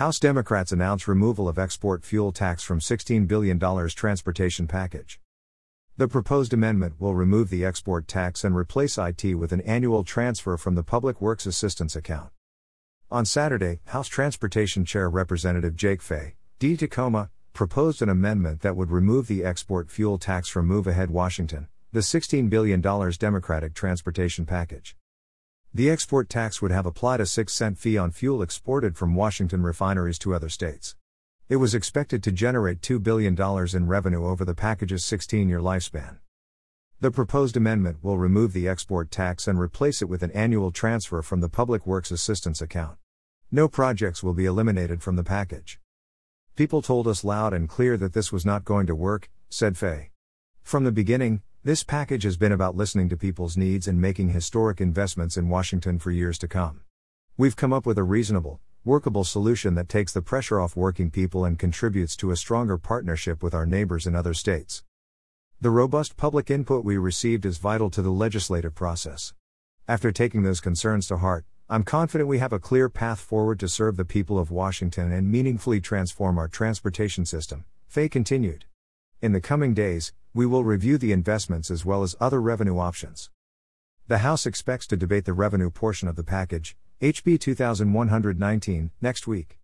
House Democrats announce removal of export fuel tax from $16 billion transportation package. The proposed amendment will remove the export tax and replace IT with an annual transfer from the Public Works Assistance account. On Saturday, House Transportation Chair Representative Jake Fey, D. Tacoma, proposed an amendment that would remove the export fuel tax from Move Ahead Washington, the $16 billion Democratic transportation package. The export tax would have applied a 6 cent fee on fuel exported from Washington refineries to other states. It was expected to generate $2 billion in revenue over the package's 16 year lifespan. The proposed amendment will remove the export tax and replace it with an annual transfer from the Public Works Assistance account. No projects will be eliminated from the package. People told us loud and clear that this was not going to work, said Fey. From the beginning, this package has been about listening to people's needs and making historic investments in Washington for years to come. We've come up with a reasonable, workable solution that takes the pressure off working people and contributes to a stronger partnership with our neighbors in other states. The robust public input we received is vital to the legislative process. After taking those concerns to heart, I'm confident we have a clear path forward to serve the people of Washington and meaningfully transform our transportation system, Fey continued. In the coming days, we will review the investments as well as other revenue options. The House expects to debate the revenue portion of the package, HB 2119, next week.